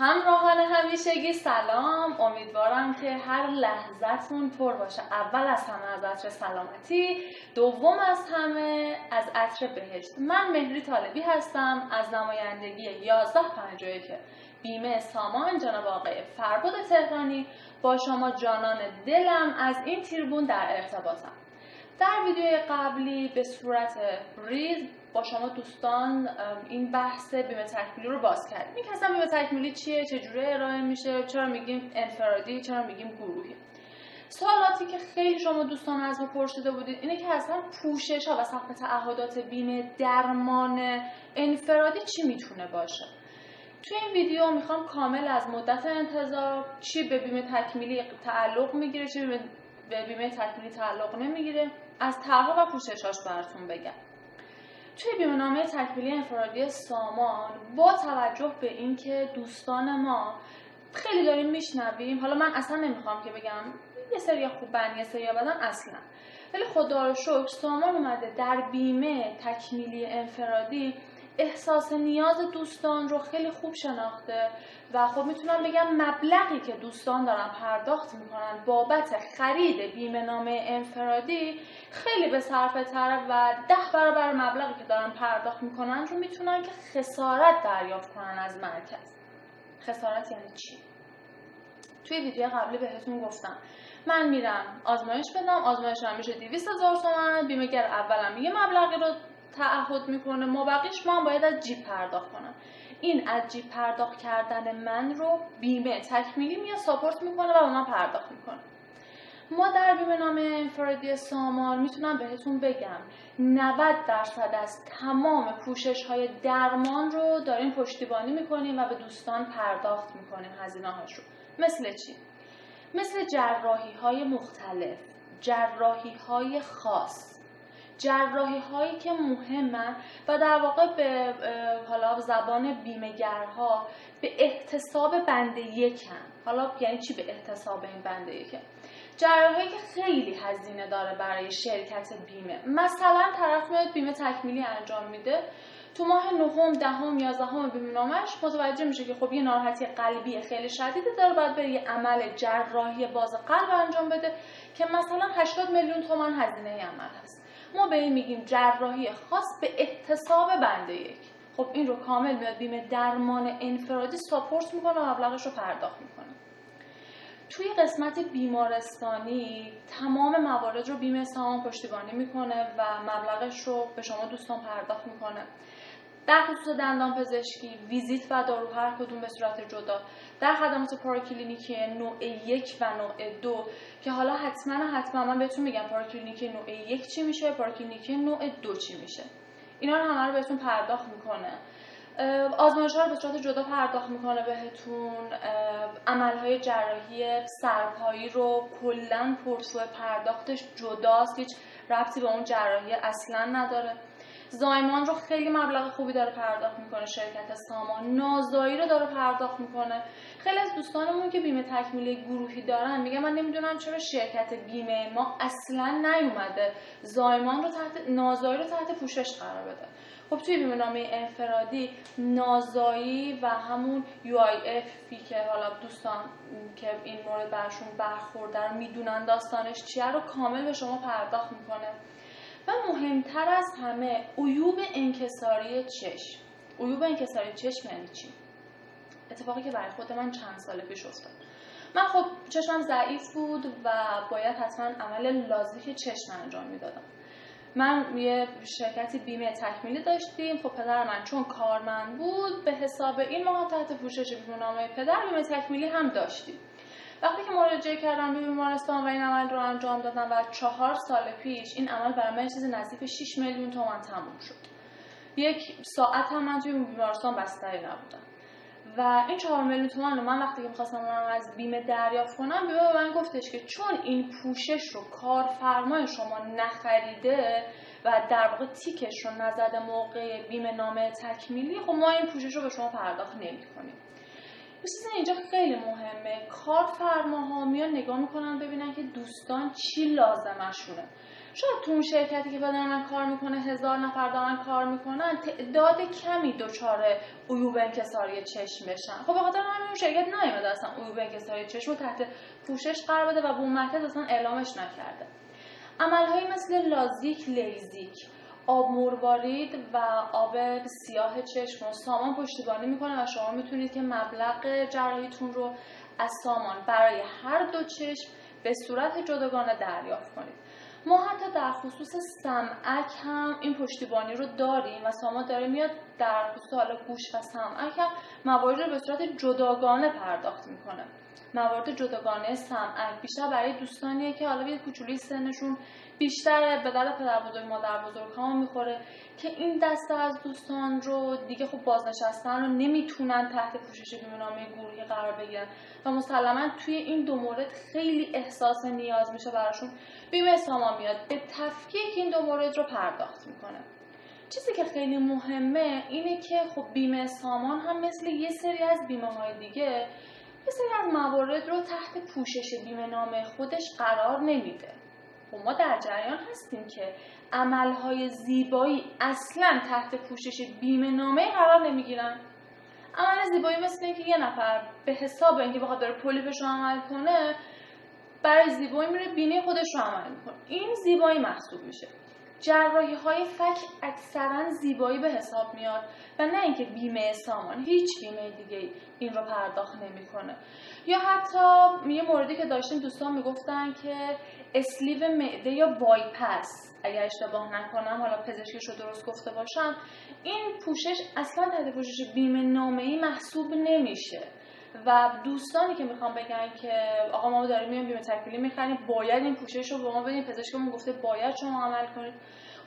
همراهان همیشگی سلام. امیدوارم که هر لحظتون پر باشه. اول از همه از عطر سلامتی دوم از همه از عطر بهشت. من مهری طالبی هستم از نمایندگی 1151 بیمه سامان جناب آقای فرباد تهرانی. با شما جانان دلم از این تیربون در ارتباطم. در ویدیوی قبلی به صورت ریز با شما دوستان این بحث بیمه تکمیلی رو باز کردیم این اصلا بیمه تکمیلی چیه؟ چجوری ارائه میشه؟ چرا میگیم انفرادی؟ چرا میگیم گروهی؟ سوالاتی که خیلی شما دوستان از ما پرسیده بودید اینه که اصلا پوشش ها و سقف تعهدات بیمه درمان انفرادی چی می‌تونه باشه؟ توی این ویدیو می‌خوام کامل از مدت انتظار چی به بیمه تکمیلی تعلق می‌گیره چی به بیمه تکمیلی تعلق نمی‌گیره از طرحها و پوششاش براتون بگم. توی بیمهنامه تکمیلی انفرادی سامان با توجه به اینکه دوستان ما خیلی داریم میشنویم حالا من اصلا نمی‌خوام که بگم یه سری خوبن یه سری بدن اصلا. ولی خدا رو شکر سامان اومده در بیمه تکمیلی انفرادی احساس نیاز دوستان رو خیلی خوب شناخته و خب می‌تونم بگم مبلغی که دوستان دارن پرداخت می‌کنن بابت خرید بیمه نامه انفرادی خیلی به صرفه تره و ده برابر مبلغی که دارن پرداخت می‌کنن رو می‌تونن که خسارت دریافت کنن از مرکز. خسارت یعنی چی؟ توی ویدیو قبلی بهتون گفتم. من میرم آزمایش بدم آزمایش هم میشه 200 هزار تومن بیمهگر اولم یه مبلغی رو تعهد می‌کنه. مابقیش من باید از جیب پرداخت کنم این از جیب پرداخت کردن من رو بیمه. تکمیلی میاد ساپورت می‌کنه و به من پرداخت می‌کنه. ما در بیمه نامه انفرادی سامان می‌تونم بهتون بگم. 90 درصد از تمام پوشش های درمان رو داریم پشتیبانی می‌کنیم و به دوستان پرداخت می‌کنیم هزینه هاش رو. مثل چی؟ مثل جراحی های مختلف. جراحی های خاص. جراحی هایی که مهمن و در واقع به حالا زبان بیمهگرها به احتساب بند یکن. حالا یعنی چی به احتساب این بند یکن؟ جراحی که خیلی هزینه داره برای شرکت بیمه. مثلا طرف میاد بیمه تکمیلی انجام میده. تو ماه نهم دهم یازدهم بیمه نامش متوجه میشه که خب یه ناراحتی قلبی خیلی شدیده داره باید بره یه عمل جراحی باز قلب انجام بده که مثلا 80 میلیون تومان هزینه عمل هست. ما به این میگیم جراحی خاص به احتساب بنده یک. خب این رو کامل میاد. بیمه درمان انفرادی support می‌کنه و مبلغش رو پرداخت می‌کنه. توی قسمت بیمارستانی تمام موارد رو بیمه سامان پشتیبانی می‌کنه و مبلغش رو به شما دوستان پرداخت می‌کنه. در خصوص دندان پزشکی ویزیت و دارو هر کدوم به صورت جدا. در خدمات پاراکلینیکی نوع یک و نوع دو که حالا حتما حتما من بهتون میگم پاراکلینیکی نوع یک چی میشه پاراکلینیکی نوع دو چی میشه. اینا رو همه رو بهتون پرداخت می‌کنه. آزمایش ها رو به صورت جدا پرداخت می‌کنه بهتون. عملهای جراحی سرپایی رو کلا پرسو پرداختش جداست هیچ ربطی به اون جراحی اصلا نداره. زایمان رو خیلی مبلغ خوبی داره پرداخت می‌کنه شرکت سامان نازایی رو داره پرداخت می‌کنه. خیلی از دوستانمون که بیمه تکمیلی گروهی دارن میگه من نمی‌دونم چرا شرکت بیمه ما اصلا نیومده. زایمان رو تحت نازایی رو تحت پوشش قرار بده. خب توی بیمه نامه انفرادی نازایی و همون UIF که حالا دوستان که این مورد برشون برخورده رو می‌دونن داستانش چیه رو کامل به شما پرداخت می‌کنه. و مهمتر از همه عیوب انکساری چشم. عیوب انکساری چشم یعنی چی؟ اتفاقی که برای خود من چند سال پیش افتاد. من خب چشمم ضعیف بود و باید حتما عمل لازیک چشم انجام می‌دادم. من یه شرکتی بیمه تکمیلی داشتیم. خب پدر من چون کارمند بود به حساب این ما تحت پوشش بیمه پدر بیمه تکمیلی هم داشتیم. وقتی که مراجعه کردم به بیمارستان و این عمل رو انجام دادم و چهار سال پیش این عمل برای من چیز نزدیک 6 میلیون تومن تموم شد. یک ساعت هم من توی بیمارستان بستری نبودم. و این چهار میلیون تومن رو من وقتی که می‌خواستم از بیمه دریافت کنم بیمه به من گفتش که چون این پوشش رو کارفرمای شما نخریده و در واقع تیکش رو نزده موقع بیمه نامه تکمیلی خب ما این پوشش رو به شما پرداخت نمی کنیم چیز اینجا خیلی مهمه. کارفرماها میان نگاه می‌کنن ببینن که دوستان چی لازمشونه شاید تو اون شرکتی که بدن من کار می‌کنه هزار نفر دارن کار می‌کنن تعداد کمی دچار عیوب انکساری چشم بشن. خب به خاطر همین اون شرکت نیومده اصلا عیوب انکساری چشم رو تحت پوشش قرار بده و به اون مرکز اصلا اعلامش نکرده. عملهایی مثل لازیک لیزیک. آب مروارید و آب سیاه چشم و سامان پشتیبانی می‌کنه و شما می‌تونید که مبلغ جراحیتون رو از سامان برای هر دو چشم به صورت جداگانه دریافت کنید. ما حتی در خصوص سمعک هم این پشتیبانی رو داریم و سامان داره میاد در خصوص حالا گوش و سمعک هم موارد رو به صورت جداگانه پرداخت می‌کنه. موارد جداگانه سمعک بیشتر برای دوستانیه که حالا یه کوچولی سنشون بیشتر به درد پدر بزرگ مادر بزرگ ها می‌خوره که این دسته از دوستان رو دیگه خب بازنشستن رو نمی‌تونن تحت پوشش بیمهنامه گروهی قرار بگیرن و مسلما توی این دو مورد خیلی احساس نیاز میشه براشون. بیمه سامان میاد به تفکیک این دو مورد رو پرداخت می‌کنه. چیزی که خیلی مهمه اینه که خب بیمه سامان هم مثل یه سری از بیمه های دیگه یه سری از موارد رو تحت پوشش بیمه نامه خودش قرار نمیده. خب ما در جریان هستیم که عملهای زیبایی اصلا تحت پوشش بیمه نامه قرار نمی‌گیرن. عمل زیبایی مثل اینکه یه نفر به حساب اینکه بخواد داره پولیپش رو عمل کنه برای زیبایی میره بینی خودش رو عمل می‌کنه. این زیبایی محسوب میشه. جراحی های فک اکثرا زیبایی به حساب میاد و نه اینکه بیمه سامان هیچ بیمه دیگه این رو پرداخت نمی‌کنه. یا حتی یه موردی که داشتیم دوستان می‌گفتن که اسلیو معده یا بایپس اگر اشتباه نکنم حالا پزشکش رو درست گفته باشم این پوشش اصلا تحت پوشش بیمه نامه ای محسوب نمیشه. و دوستانی که می‌خوام بگن که آقا ما داریم میام بیمه تکمیلی می‌خریم باید این پوشش رو به ما بدین. پزشکمون گفته باید شما عمل کنید.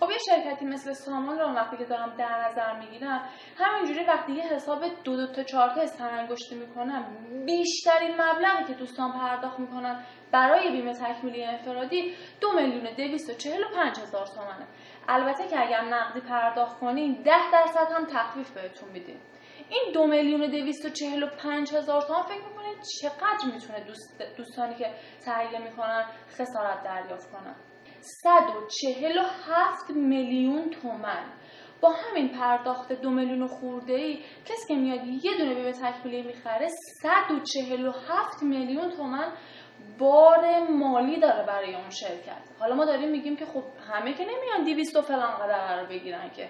خب یه شرکتی مثل سامان رو وقتی که دارم در نظر می‌گیرم همینجوری وقتی یه حساب دو دو تا چهار تا استرنگشتی می‌کنم بیشترین مبلغی که دوستان پرداخت می‌کنن برای بیمه تکمیلی انفرادی دو میلیون دویست و چهل و پنج هزار تومنه. البته که اگر نقدی پرداخت کنین ده درصد هم تخفیف بهتون میدیم. این دو میلیون دویست و چهل و پنج هزار تومن فکر می‌کنید چقدر می‌تونه دوست دوستانی که تهیه می‌کنن خسارت دریافت کنن؟ 147 میلیون تومن با همین پرداخت دو میلیون خورده ای کسی که میاد یه دونه بیمه تکمیلی می‌خره 147 میلیون تومن بار مالی داره برای اون شرکت. حالا ما داریم میگیم که خب همه که نمیان 200 و فلان قدر بگیرن که.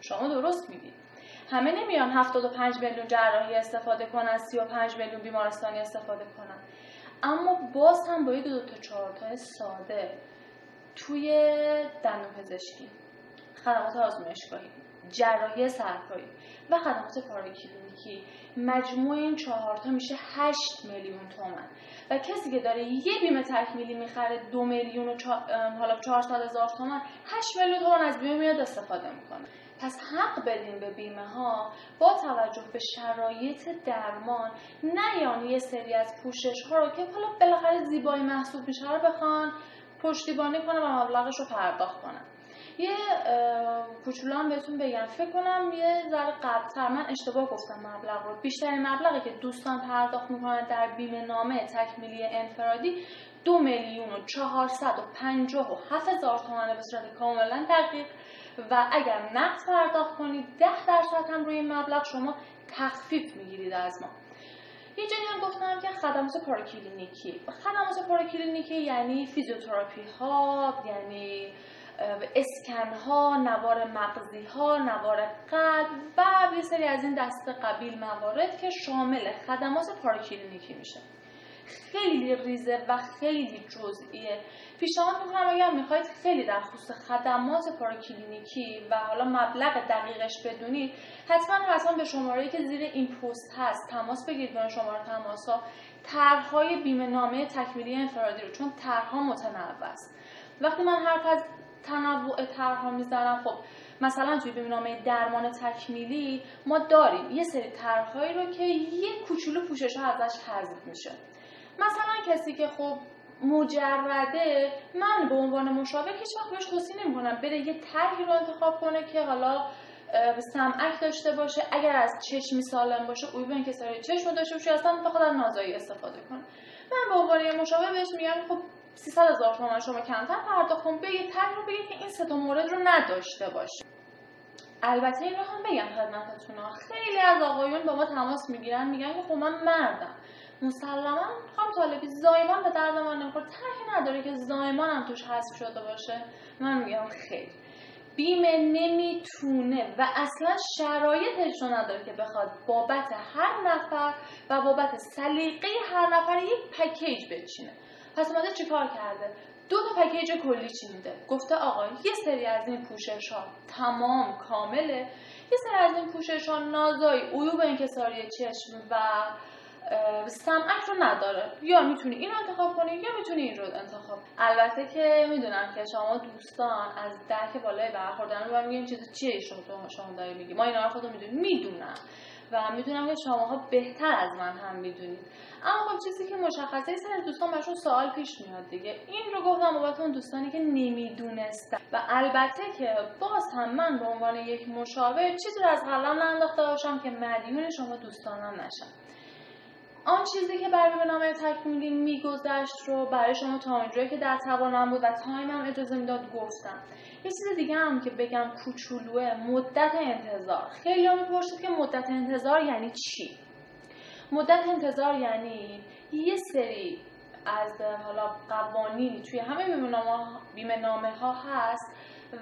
شما درست میگید. همه نمیان 75 میلیون جراحی استفاده کنن 35 میلیون بیمارستانی استفاده کنن. اما باز هم با یه دو, دو تا چهار تا ساده توی دندون پزشکی خدمات آزمایشگاهی. جراحی سرپایی و خدمات پاراکلینیکی مجموع این چهارتا میشه 8 میلیون تومن. و کسی که داره یه بیمه تکمیلی می‌خره دو میلیون و چا... حالا 400 هزار تومن 8 میلیون تومن از بیمه میاد استفاده می‌کنه. پس حق بدیم به بیمه ها با توجه به شرایط درمان نه یعنی یه سری از پوشش ها رو که حالا بالاخره زیبایی محسوب میشه رو بخوان پشتیبانی کنم و مبلغش رو پرداخت کنم یه کوچولو هم بهتون بگم. فکر کنم یه ذره قبلتر. من اشتباه گفتم مبلغ رو. بیشترین مبلغی که دوستان پرداخت می‌کنن در بیمه نامه تکمیلی انفرادی دو میلیون و چهارصد و پنجاه و هفت هزار تومنه به صورت کاملا دقیق. و اگر نقد پرداخت کنید ده درصد هم روی مبلغ شما تخفیف می‌گیرید از ما. یه جایی هم گفتم که خدمات پاراکلینیکی. خدمات پاراکلینیکی یعنی فیزیوتراپی ها یعنی اسکن ها نوار مغزی ها نوار قلب و یه سری از این دست قبیل موارد که شامل خدمات پاراکلینیکی میشه. خیلی ریزه و خیلی جزئیه. پیشنهاد می‌کنم اگر می‌خواید خیلی در خصوص خدمات پاراکلینیکی و حالا مبلغ دقیقش بدونید حتما حتما به شماره که زیر این پست هست تماس بگیرید با شماره تماس ها طرحهای بیمه نامه تکمیلی انفرادی رو چون طرحها متنوع است. وقتی من حرف از تنوع طرحها می‌زنم خب مثلا توی بیمه درمان تکمیلی ما داریم یه سری طرحهایی رو که یه کوچولو پوشش ها ازش حذف میشه. مثلا کسی که خب مجرده من به عنوان مشاور هیچ وقت بهش توصیه نمی‌کنم بره یه طرحی رو انتخاب کنه که حالا سمعک داشته باشه. اگر از چشمی سالم باشه عیوب انکساری چشم داشته باشه اصلا بخواد از نازایی استفاده کنه من به عنوان مشاور بهش میگم خب 300 هزار تومان شما کمتر پرداخت کن بیا یه بگید که این سه تا مورد رو نداشته باشه البته این رو هم بگم خدمتتون. خیلی از آقایون با ما تماس می‌گیرن میگن که خب من مردم. مسلما خواهم طالبی زایمان به درد من نمی‌خوره. ترکی نداره که زایمان هم توش حذف شده باشه. من میگم خیلی بیمه نمی‌تونه و اصلا شرایطش رو نداره که بخواد بابت هر نفر و بابت سلیقه هر نفر یک پکیج بچینه. پس اومده چیکار کرده؟ دو تا پکیج کلی چینیده گفته آقا یه سری از این پوشش ها تمام کامله. یه سری از این پوشش ها نازایی عیوب انکساری چشم و سمعک رو نداره. یا می‌تونی این رو انتخاب کنی یا می‌تونی این رو انتخاب. البته که می‌دونم که شما دوستان از درک بالای برخوردن رو میگیم چیز چیه شما شما داری میگی. ما اینا رو خودم می‌دونیم. می‌دونم. و می‌دونم که شماها بهتر از من هم می‌دونید. اما خب چیزی که مشخصه سر دوستان برشون سوال پیش میاد دیگه. این رو گفتم بابت اون دوستانی که نمی‌دونستن. و البته که باز هم من به عنوان یک مشاور چیزی رو از قلم ننداخته باشم که مدیون شما دوستانم نشم. آن چیزی که برای به نامه تکمیلی میگذشت رو برای شما تا اینجایی که در توانم بود و تایمم اجازه می‌داد گفتم. یه چیز دیگه هم که بگم کوچولوه مدت انتظار. خیلی هم می‌پرسید که مدت انتظار یعنی چی؟ مدت انتظار یعنی یه سری از حالا قوانینی توی همه بیمه نامه ها هست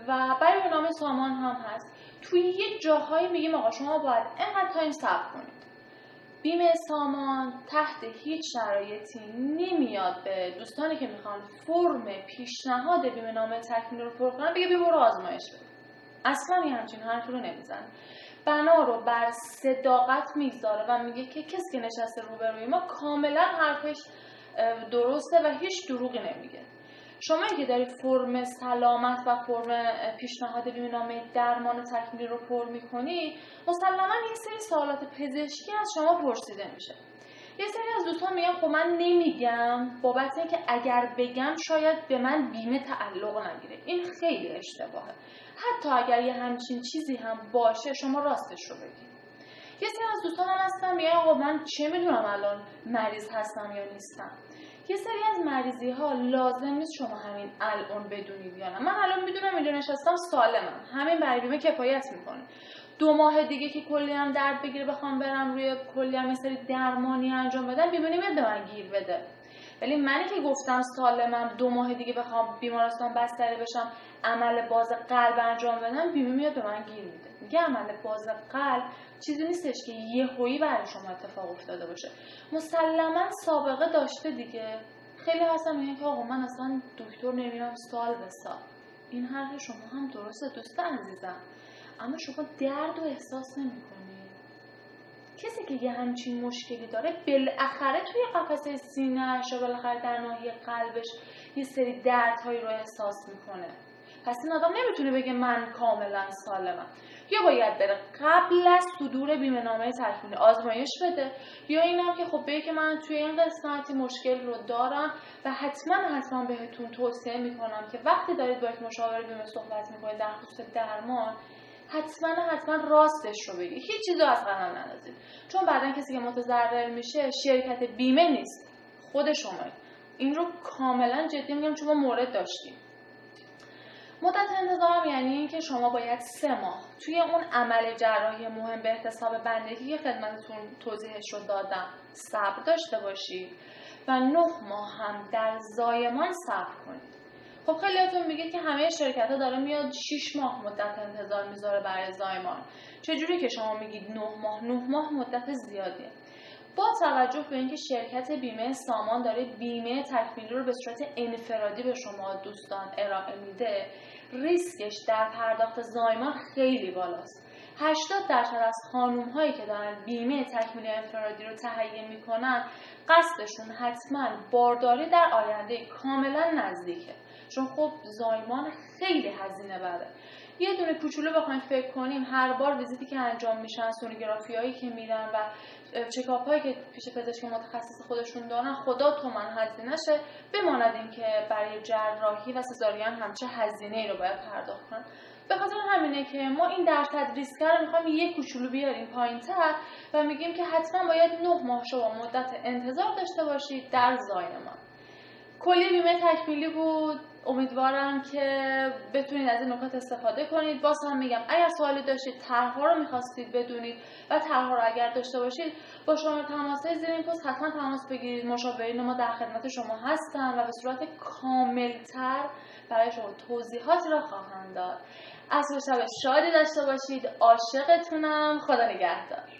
و برای نامه سامان هم هست. توی یه جاهایی میگیم آقا شما باید اینقدر تایم صبر کنید. بیمه سامان تحت هیچ شرایطی نمیاد به دوستانی که می‌خوان فرم پیشنهاد بیمه نامه تکمیل رو پر کنن بگه بیا برو آزمایش بده. اصلا یه همچین حرف رو نمیزن بنا رو بر صداقت می‌گذاره و میگه که کسی که نشسته روبروی ما کاملا حرفش درسته و هیچ دروغی نمیگه. شما که داری فرم سلامت و فرم پیشنهاد بیمه درمان و تکمیلی رو پر می‌کنی مسلما یه سری سوالات پزشکی از شما پرسیده میشه. یه سری از دوستان میگن خب من نمیگم. بابت اینکه اگر بگم شاید به من بیمه تعلق نگیره. این خیلی اشتباهه. حتی اگر یه همچین چیزی هم باشه شما راستش رو بگید. یه سری از دوستان هم هستن میگن خب من چه می‌دونم الان مریض هستم یا نیستم؟ یه سری از مریضی ها لازم نیست شما همین الان بدونید یا نه. من الان می‌دونم اینجا نشستم سالمم. همین برای بیمه کفایت می‌کنه. دو ماه دیگه که کلی هم درد بگیره بخوام برم روی کلی هم سری درمانی انجام بدم بیمه نمیاد به من گیر بده. ولی منی که گفتم سالمم دو ماه دیگه بخوام بیمارستان بستری بشم عمل باز قلب انجام بدم بیمه میاد به من گیر میده. میگه عمل باز قلب چیزی نیستش که یه هویی برای شما اتفاق افتاده باشه. مسلما سابقه داشته دیگه. خیلی هستم میگن که آقا من اصلا دکتر نمیرم سال به سال. این حرف شما هم درسته دوست عزیزم. اما شما درد و احساس نمی‌کنی. کسی که یه همچین مشکلی داره بالاخره توی قفسه سینهش یا بالاخره در ناحیه قلبش یه سری دردهایی رو احساس می‌کنه. پس این آدم نمی‌تونه بگه من کاملا سالمم. یا باید بره قبل از صدور بیمه نامه تکمیلی آزمایش بده یا اینم که خب بگه که من توی این قسمتی مشکل رو دارم و حتما حتما بهتون توصیه می‌کنم که وقتی دارید با یک مشاور بیمه صحبت می‌کنید در خصوص درمان حتما حتما راستش رو بگید هیچ چیزی از قلم نندازید. چون بعدا کسی که متضرر میشه شرکت بیمه نیست. خود شما. این رو کاملا جدی میگم چون ما مورد داشتیم. مدت انتظارم یعنی اینکه شما باید سه ماه توی اون عمل جراحی مهم به احتساب بندگی که خدمتتون توضیحش رو دادم صبر داشته باشید و نه ماه هم در زایمان صبر کنید. خب خیلیاتون میگید که همه شرکت ها داره میاد 6 ماه مدت انتظار می‌ذاره برای زایمان. چجوری که شما میگید 9 ماه؟ 9 ماه مدت زیادیه. با توجه به اینکه شرکت بیمه سامان داره بیمه تکمیلی رو به صورت انفرادی به شما دوستان ارائه میده ریسکش در پرداخت زایمان خیلی بالاست. 80 درصد از خانوم هایی که دارن بیمه تکمیل انفرادی رو تهیه می‌کنن قصدشون حتما بارداری در آینده کاملا نزدیکه. چون خب زایمان خیلی هزینه بره یه دونه کوچولو بخوایم فکر کنیم هر بار ویزیتی که انجام میشن سونوگرافی هایی که میرن و چکاپ هایی که پیش پزشک متخصص خودشون دارن خدا تومن هزینه شه. بماند این که برای جراحی و سزارین همچه هزینه ای رو باید پرداخت کنن. به خاطر همینه که ما این درصد ریسک رو می‌خوایم یه کوچولو بیاریم پایین تر و میگیم که حتما باید نه ماه شما مدت انتظار داشته باشید در زایمان. کلی بیمه تکمیلی بود. امیدوارم که بتونید از این نکات استفاده کنید. باز هم میگم اگر سوالی داشتید طرحها رو می‌خواستید بدونید و طرحها رو اگر داشته باشید با شما تماس زیر این پست حتما تماس بگیرید. مشاورین ما در خدمت شما هستن و به صورت کاملتر برای شما توضیحاتی را خواهند داد. از شب شادی داشته باشید. عاشقتونم. خدا نگهدار.